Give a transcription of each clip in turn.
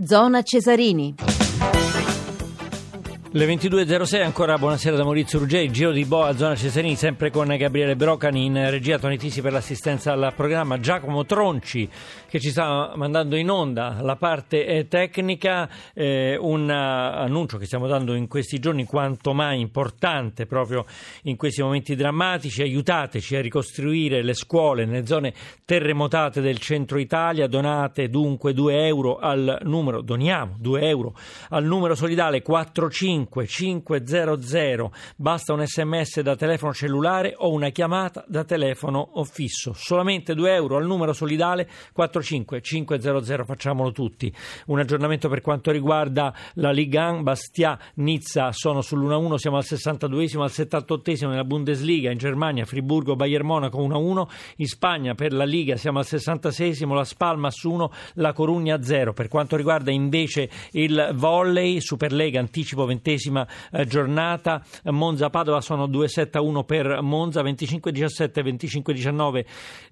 Zona Cesarini. Le 22.06 ancora buonasera da Maurizio Ruggeri, Giro di Boa, zona Cesarini, sempre con Gabriele Brocani in regia, Toni Tisi per l'assistenza al programma, Giacomo Tronci che ci sta mandando in onda la parte eh, tecnica, eh, un annuncio che stiamo dando in questi giorni quanto mai importante proprio in questi momenti drammatici, aiutateci a ricostruire le scuole nelle zone terremotate del centro Italia, donate dunque 2 euro al numero, doniamo 2 euro al numero solidale 45 500, basta un sms da telefono cellulare o una chiamata da telefono fisso. Solamente 2 euro al numero solidale 45 500, facciamolo tutti. Un aggiornamento per quanto riguarda la Liga 1, Bastia, Nizza sono sull'1-1, siamo al 62esimo, al 78esimo nella Bundesliga, in Germania Friburgo, Bayern Monaco 1-1, in Spagna per la Liga siamo al 66esimo, la Spalmas 1, la Corugna 0. Per quanto riguarda invece il volley, Superlega, anticipo 20 ventesima eh, giornata. Monza-Padova sono 2-7-1 per Monza, 25-17, 25-19,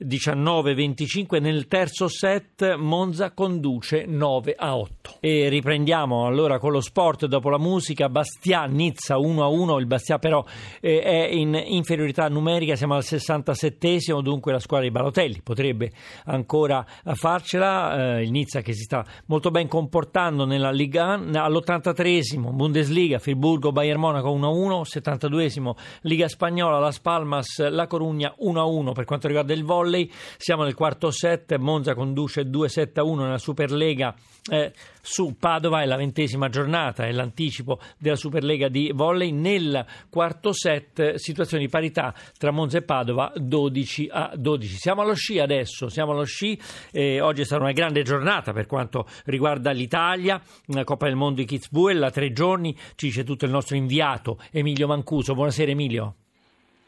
19-25. Nel terzo set Monza conduce 9-8. E riprendiamo allora con lo sport dopo la musica. Bastia, Nizza 1-1. Il Bastia però eh, è in inferiorità numerica, siamo al 67esimo, dunque la squadra di Balotelli potrebbe ancora farcela. Eh, il Nizza che si sta molto ben comportando nella Liga all'83esimo Bundesliga Liga, Friburgo, Bayern Monaco 1-1, 72esimo Liga Spagnola, Las Palmas, La Corugna 1-1 per quanto riguarda il volley, siamo nel quarto set, Monza conduce 2-7-1 nella Superlega eh, su Padova, è la ventesima giornata, è l'anticipo della Superlega di volley, nel quarto set situazione di parità tra Monza e Padova 12 a 12. Siamo allo sci adesso, siamo allo sci, eh, oggi è stata una grande giornata per quanto riguarda l'Italia, la Coppa del Mondo di Kitzbühel, tre giorni, ci c'è tutto il nostro inviato Emilio Mancuso. Buonasera Emilio.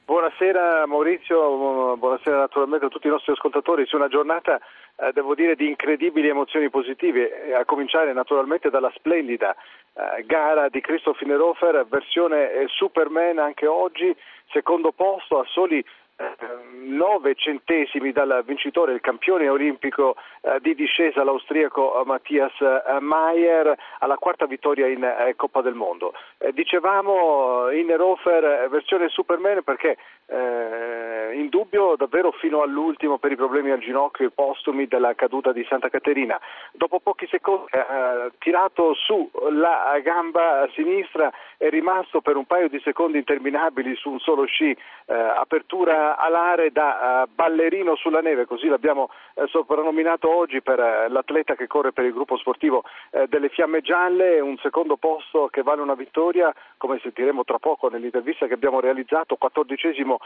Buonasera Maurizio, buonasera naturalmente a tutti i nostri ascoltatori. Su una giornata, eh, devo dire, di incredibili emozioni positive, a cominciare naturalmente dalla splendida eh, gara di Christoph Nerofer, versione eh, Superman anche oggi, secondo posto a soli 9 centesimi dal vincitore, il campione olimpico eh, di discesa, l'austriaco Mattias eh, Mayer, alla quarta vittoria in eh, Coppa del Mondo. Eh, dicevamo in Rofer versione Superman perché eh, in dubbio davvero fino all'ultimo per i problemi al ginocchio e postumi della caduta di Santa Caterina. Dopo pochi secondi eh, tirato su la gamba sinistra è rimasto per un paio di secondi interminabili su un solo sci, apertura alare da uh, ballerino sulla neve, così l'abbiamo uh, soprannominato oggi per uh, l'atleta che corre per il gruppo sportivo delle Fiamme Gialle, un secondo posto che vale una vittoria, come sentiremo tra poco nell'intervista che abbiamo realizzato, quattordicesimo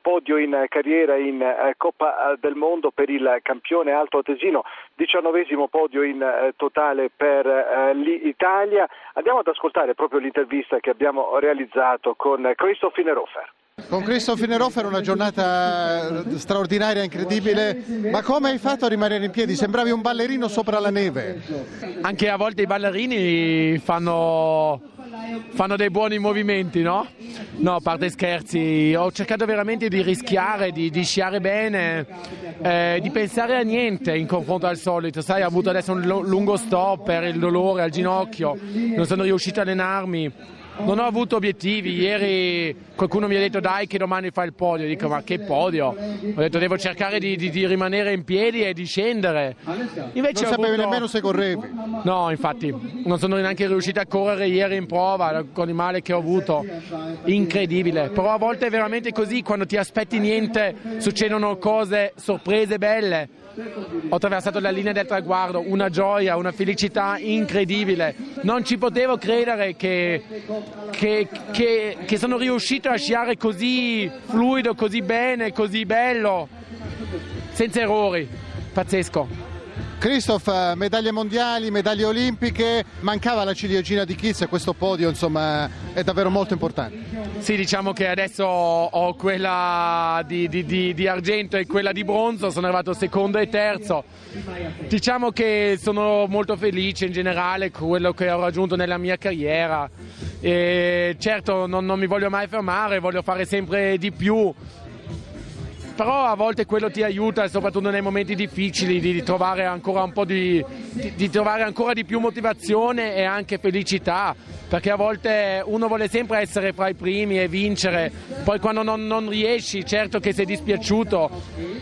podio in carriera in Coppa del Mondo per il campione alto atesino, diciannovesimo podio in totale per l'Italia. Andiamo ad ascoltare proprio l'intervista che abbiamo realizzato con Christoph Inerofer. Con Cristo Fineroffer una giornata straordinaria, incredibile, ma come hai fatto a rimanere in piedi? Sembravi un ballerino sopra la neve. Anche a volte i ballerini fanno, fanno dei buoni movimenti, no? No, a parte scherzi, ho cercato veramente di rischiare, di, di sciare bene, eh, di pensare a niente in confronto al solito. Sai, ho avuto adesso un lungo stop per il dolore al ginocchio, non sono riuscito a allenarmi non ho avuto obiettivi, ieri qualcuno mi ha detto dai che domani fai il podio, dico ma che podio? Ho detto devo cercare di, di, di rimanere in piedi e di scendere. Invece non sapevi avuto... nemmeno se correvi. No, infatti, non sono neanche riuscito a correre ieri in prova con il male che ho avuto. Incredibile, però a volte è veramente così, quando ti aspetti niente succedono cose, sorprese belle ho attraversato la linea del traguardo, una gioia, una felicità incredibile. Non ci potevo credere che, che, che, che sono riuscito a sciare così fluido, così bene, così bello, senza errori. Pazzesco. Christoph, eh, medaglie mondiali, medaglie olimpiche, mancava la ciliegina di Kiz e questo podio insomma è davvero molto importante. Sì, diciamo che adesso ho quella di, di, di, di argento e quella di bronzo, sono arrivato secondo e terzo. Diciamo che sono molto felice in generale con quello che ho raggiunto nella mia carriera. E certo non, non mi voglio mai fermare, voglio fare sempre di più però a volte quello ti aiuta, soprattutto nei momenti difficili, di, trovare ancora un po' di, di, di, trovare ancora di più motivazione e anche felicità, perché a volte uno vuole sempre essere fra i primi e vincere, poi quando non, non riesci, certo che sei dispiaciuto,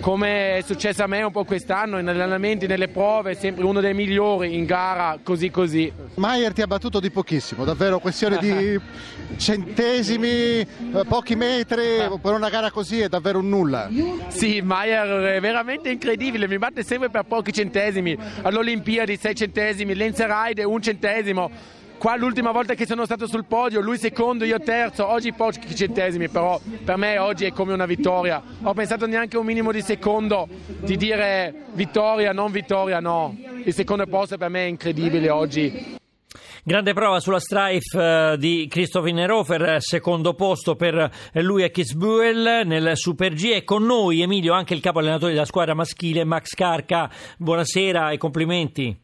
come è successo a me un po' quest'anno, negli allenamenti, nelle prove, sempre uno dei migliori in gara, così così. Maier ti ha battuto di pochissimo, davvero questione di centesimi, eh, pochi metri, per una gara così è davvero un nulla. Sì, Maier è veramente incredibile, mi batte sempre per pochi centesimi. All'Olimpiadi 6 centesimi, Lenzerheide un centesimo. Qua l'ultima volta che sono stato sul podio, lui secondo, io terzo, oggi pochi centesimi, però per me oggi è come una vittoria. Ho pensato neanche un minimo di secondo di dire vittoria, non vittoria, no. Il secondo posto per me è incredibile oggi. Grande prova sulla strife uh, di Christoph Innerofer, secondo posto per lui a Kitzbühel nel Super G e con noi Emilio anche il capo allenatore della squadra maschile Max Carca. Buonasera e complimenti.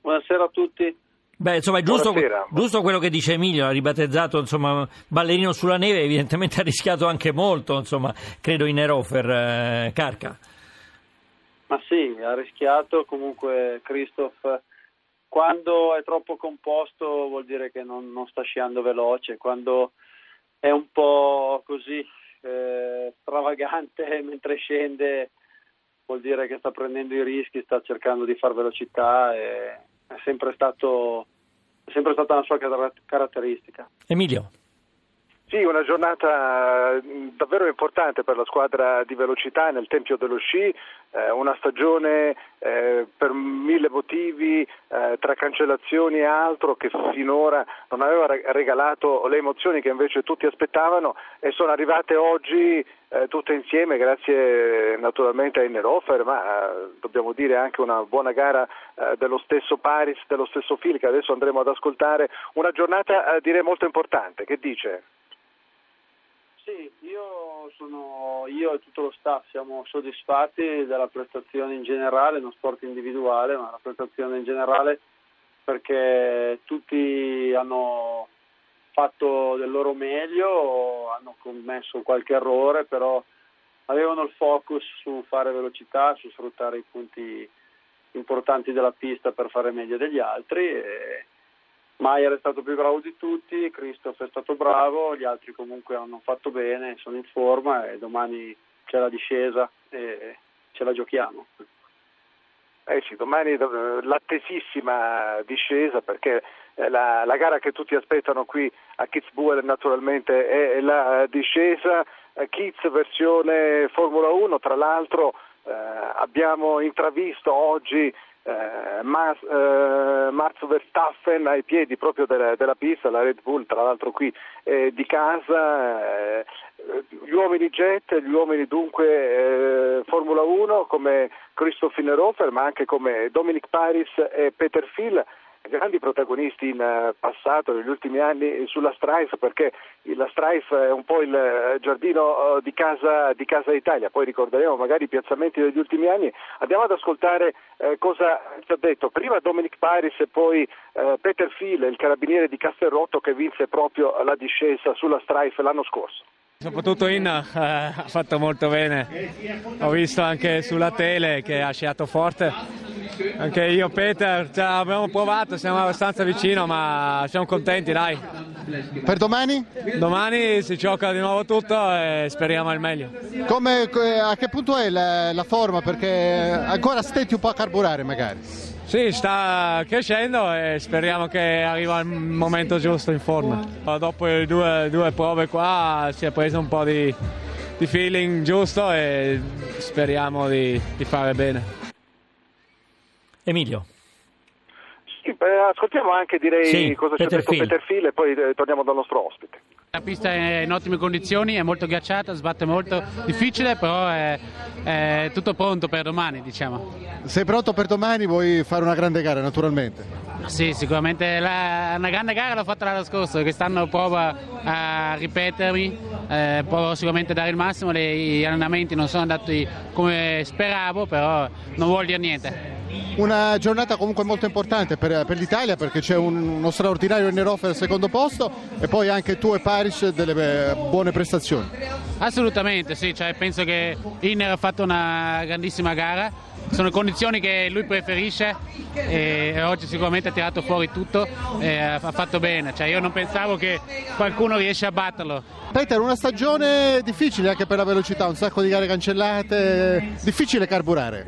Buonasera a tutti. Beh, insomma, è giusto, giusto, quello che dice Emilio, ha ribattezzato insomma, ballerino sulla neve, evidentemente ha rischiato anche molto, insomma, credo in Erofer, eh, Carca. Ma sì, ha rischiato, comunque Christoph quando è troppo composto vuol dire che non, non sta sciando veloce, quando è un po' così eh, stravagante mentre scende vuol dire che sta prendendo i rischi, sta cercando di fare velocità e è sempre, stato, è sempre stata una sua caratteristica. Emilio. Sì, una giornata davvero importante per la squadra di velocità nel Tempio dello Sci, eh, una stagione eh, per mille motivi, eh, tra cancellazioni e altro, che finora non aveva regalato le emozioni che invece tutti aspettavano e sono arrivate oggi eh, tutte insieme, grazie naturalmente a Innerofer, ma eh, dobbiamo dire anche una buona gara eh, dello stesso Paris, dello stesso Phil che adesso andremo ad ascoltare, una giornata direi molto importante, che dice? Sì, io, sono, io e tutto lo staff siamo soddisfatti della prestazione in generale, non sport individuale, ma la prestazione in generale perché tutti hanno fatto del loro meglio, hanno commesso qualche errore, però avevano il focus su fare velocità, su sfruttare i punti importanti della pista per fare meglio degli altri. E, Maier è stato più bravo di tutti, Christoph è stato bravo, gli altri comunque hanno fatto bene, sono in forma e domani c'è la discesa e ce la giochiamo. Eh sì, domani l'attesissima discesa perché eh, la, la, gara che tutti aspettano qui a Kitzbühel naturalmente è la discesa, eh, Kitz versione Formula 1, tra l'altro eh, abbiamo intravisto oggi eh, Mas, eh, Max Verstappen ai piedi proprio della, della, pista, la Red Bull tra l'altro qui eh, di casa, eh, gli uomini jet, gli uomini dunque eh, Formula 1 come Christoph Innerhofer ma anche come Dominic Paris e Peter Phil grandi protagonisti in eh, passato, negli ultimi anni, sulla Strife, perché la Strife è un po' il eh, giardino eh, di casa, di casa Italia, poi ricorderemo magari i piazzamenti degli ultimi anni. Andiamo ad ascoltare eh, cosa ci ha detto prima Dominic Paris e poi eh, Peter Phil, il carabiniere di Castelrotto che vinse proprio la discesa sulla Strife l'anno scorso. Soprattutto Inna eh, ha fatto molto bene, ho visto anche sulla tele che ha sciato forte, anche io Peter cioè, abbiamo provato, siamo abbastanza vicino ma siamo contenti dai. Per domani? Domani si gioca di nuovo tutto e speriamo il meglio. Come, a che punto è la, la forma? Perché ancora stetti un po' a carburare magari. Sì, sta crescendo e speriamo che arrivi al momento giusto in forma. Dopo le due, due prove qua si è preso un po' di, di feeling giusto e speriamo di, di fare bene. Emilio. Sì, ascoltiamo anche direi sì, cosa ci ha detto Peter Phil e poi eh, torniamo dal nostro ospite. La pista è in ottime condizioni, è molto ghiacciata, sbatte molto, difficile, però è, è tutto pronto per domani, diciamo. Sei pronto per domani? Vuoi fare una grande gara, naturalmente? Sì, sicuramente la, una grande gara l'ho fatta l'anno scorso, quest'anno provo a ripetermi, eh, provo sicuramente a dare il massimo, gli allenamenti non sono andati come speravo, però non vuol dire niente. Una giornata comunque molto importante per, per l'Italia perché c'è un, uno straordinario Neroffer al secondo posto e poi anche tu e Paris delle eh, buone prestazioni. Assolutamente, sì, cioè, penso che Inner ha fatto una grandissima gara sono condizioni che lui preferisce e oggi sicuramente ha tirato fuori tutto e ha fatto bene, cioè, io non pensavo che qualcuno riesce a batterlo. Peter, una stagione difficile anche per la velocità, un sacco di gare cancellate, difficile carburare.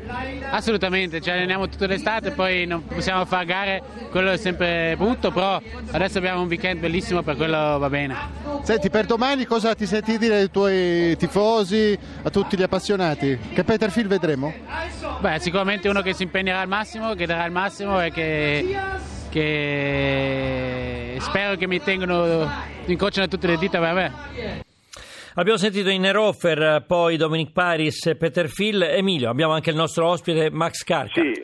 Assolutamente, ci alleniamo tutta l'estate poi non possiamo fare gare, quello è sempre brutto, però adesso abbiamo un weekend bellissimo, per quello va bene. Senti, per domani cosa ti senti dire ai tuoi tifosi, a tutti gli appassionati? Che Peter Phil vedremo? Beh, sicuramente uno che si impegnerà al massimo, che darà il massimo e che, che spero che mi tengano, incrociano tutte le dita per me. Abbiamo sentito Inneroffer, poi Dominic Paris, Peter Phil, Emilio, abbiamo anche il nostro ospite Max Carca. Sì.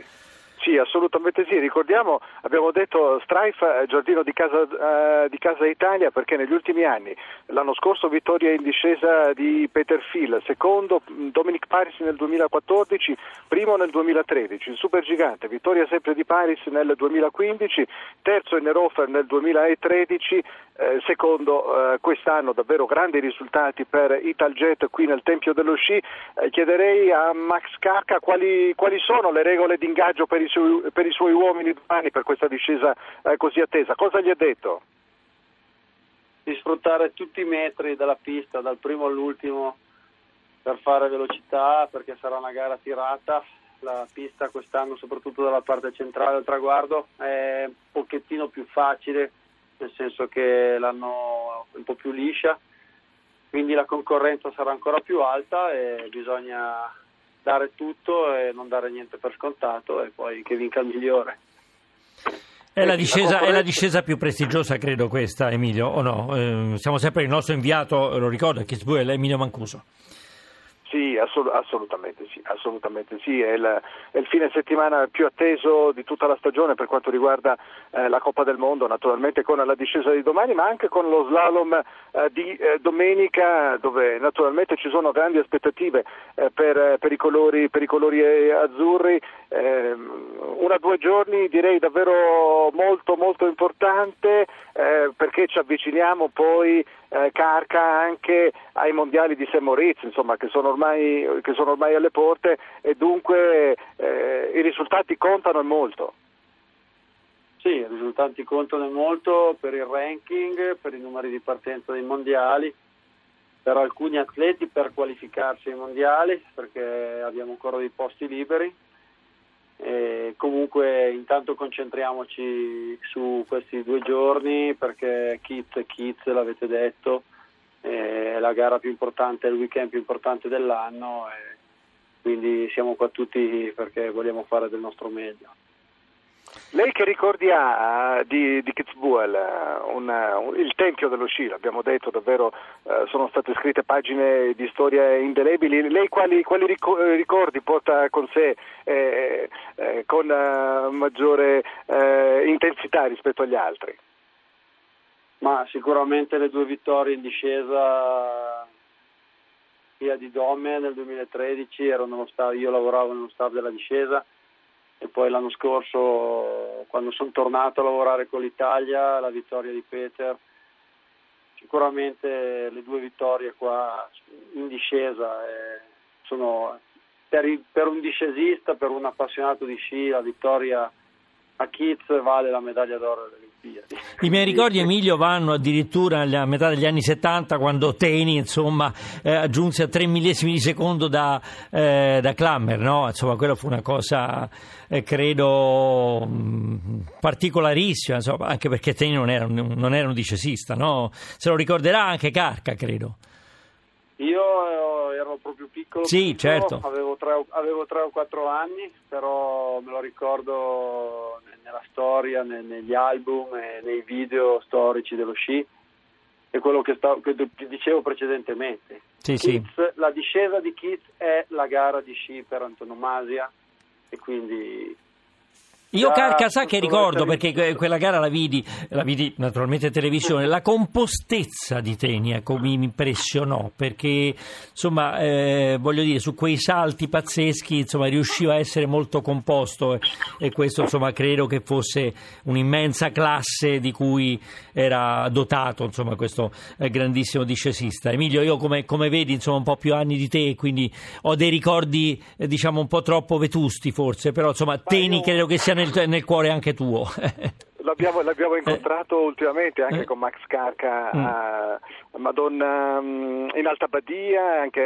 Sì, assolutamente sì. Ricordiamo, abbiamo detto Strife, giardino di casa, uh, di casa, Italia, perché negli ultimi anni, l'anno scorso vittoria in discesa di Peter Phil, secondo Dominic Paris nel 2014, primo nel 2013, il supergigante, vittoria sempre di Paris nel 2015, terzo in Nerofer nel 2013, eh, secondo eh, quest'anno davvero grandi risultati per Italjet qui nel Tempio dello Sci. Eh, chiederei a Max Cacca quali, quali sono le regole di ingaggio per i, su, per i suoi uomini domani per questa discesa eh, così attesa. Cosa gli ha detto? Di sfruttare tutti i metri della pista, dal primo all'ultimo, per fare velocità, perché sarà una gara tirata. La pista quest'anno, soprattutto dalla parte centrale del traguardo, è un pochettino più facile nel senso che l'hanno un po' più liscia, quindi la concorrenza sarà ancora più alta e bisogna dare tutto e non dare niente per scontato e poi che vinca il migliore. È la, discesa, è la, discesa, più prestigiosa, credo, questa, Emilio, o no? Eh, siamo sempre il nostro inviato, lo ricordo, a Kitzbühel, Emilio Mancuso. Sì, assol- assolutamente sì, assolutamente sì. È, il, è, il, fine settimana più atteso di tutta la stagione per quanto riguarda eh, la Coppa del Mondo, naturalmente con la discesa di domani, ma anche con lo slalom eh, di eh, domenica, dove naturalmente ci sono grandi aspettative eh, per, per, i colori, per, i colori, eh, azzurri. Ehm, una due giorni direi davvero molto molto importante eh, perché ci avviciniamo poi eh, Carca anche ai mondiali di St. Moritz, insomma, che sono, ormai, che sono ormai alle porte e dunque eh, i risultati contano molto. Sì, i risultati contano molto per il ranking, per i numeri di partenza dei mondiali, per alcuni atleti per qualificarsi ai mondiali, perché abbiamo ancora dei posti liberi comunque intanto concentriamoci su questi due giorni perché è Kids, l'avete detto, è la gara più importante, è il weekend più importante dell'anno e quindi siamo qua tutti perché vogliamo fare del nostro meglio. Lei che ricordi ha di, di Kitzbühel, un, un, il tempio dello sci, l'abbiamo detto, davvero eh, sono state scritte pagine di storia indelebili. Lei quali, quali ricordi porta con sé eh, eh, con maggiore eh, intensità rispetto agli altri? Ma sicuramente le due vittorie in discesa via di Dome nel 2013, staff, io lavoravo nello staff della discesa e poi l'anno scorso quando sono tornato a lavorare con l'Italia la vittoria di Peter sicuramente le due vittorie qua in discesa eh, sono per, per, un discesista, per un appassionato di sci la vittoria a Kiz vale la medaglia d'oro Olimpiadi. I miei ricordi, Emilio, vanno addirittura a metà degli anni 70 quando Teni insomma, eh, aggiunse a tre millesimi di secondo da, eh, da Klammer, no? insomma, quella fu una cosa, eh, credo, mh, particolarissima, insomma, anche perché Teni non era un, non era un discesista, no? se lo ricorderà anche Carca, credo. Io ero proprio piccolo, sì, piccolo certo. avevo, tre, avevo tre o quattro anni, però me lo ricordo nella storia, negli album e nei video storici dello sci. È quello che, sta, che dicevo precedentemente. Sì, Kids, sì. La discesa di Kids è la gara di sci per antonomasia e quindi Io Carca sa che ricordo perché que- quella gara la vidi, la vidi naturalmente in televisione, la compostezza di Teni ecco, mi impressionò perché insomma eh, voglio dire su quei salti pazzeschi insomma riusciva a essere molto composto e, e questo insomma credo che fosse un'immensa classe di cui era dotato insomma questo eh, grandissimo discesista. Emilio io come, come vedi insomma un po' più anni di te quindi ho dei ricordi eh, diciamo un po' troppo vetusti forse però insomma Teni credo che sia nel, nel cuore anche tuo. L'abbiamo, l'abbiamo incontrato ultimamente anche Eh. con Max Carca Mm. a Madonna mm, in Alta Badia, anche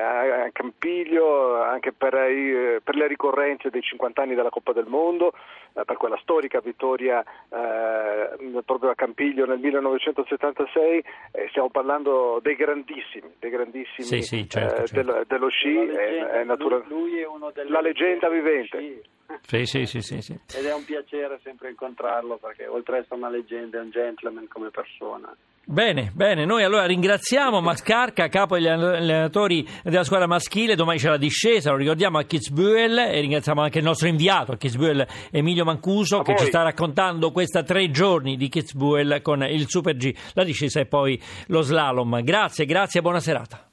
a, a Campiglio, anche per, i- per le ricorrenze dei 50 anni della Coppa del Mondo, eh, per quella storica vittoria eh, proprio a Campiglio nel 1976. eh, stiamo parlando dei grandissimi, dei grandissimi Sì, sì, certo, eh, certo. dello, dello sci. La è- leggenda, è natura- lui, è uno delle La leggenda vivente. Sì. Sì, sì, sì, sì, sì. Ed è un piacere sempre incontrarlo perché oltre ad essere una leggenda è un gentleman come persona. Bene, bene, noi allora ringraziamo Max Carca, capo degli allenatori della squadra maschile, domani c'è la discesa, lo ricordiamo a Kitzbühel e ringraziamo anche il nostro inviato a Kitzbühel Emilio Mancuso A che ci voi. sta raccontando questa tre giorni di Kitzbühel con il Super G, la discesa e poi lo slalom. Grazie, grazie e buona serata.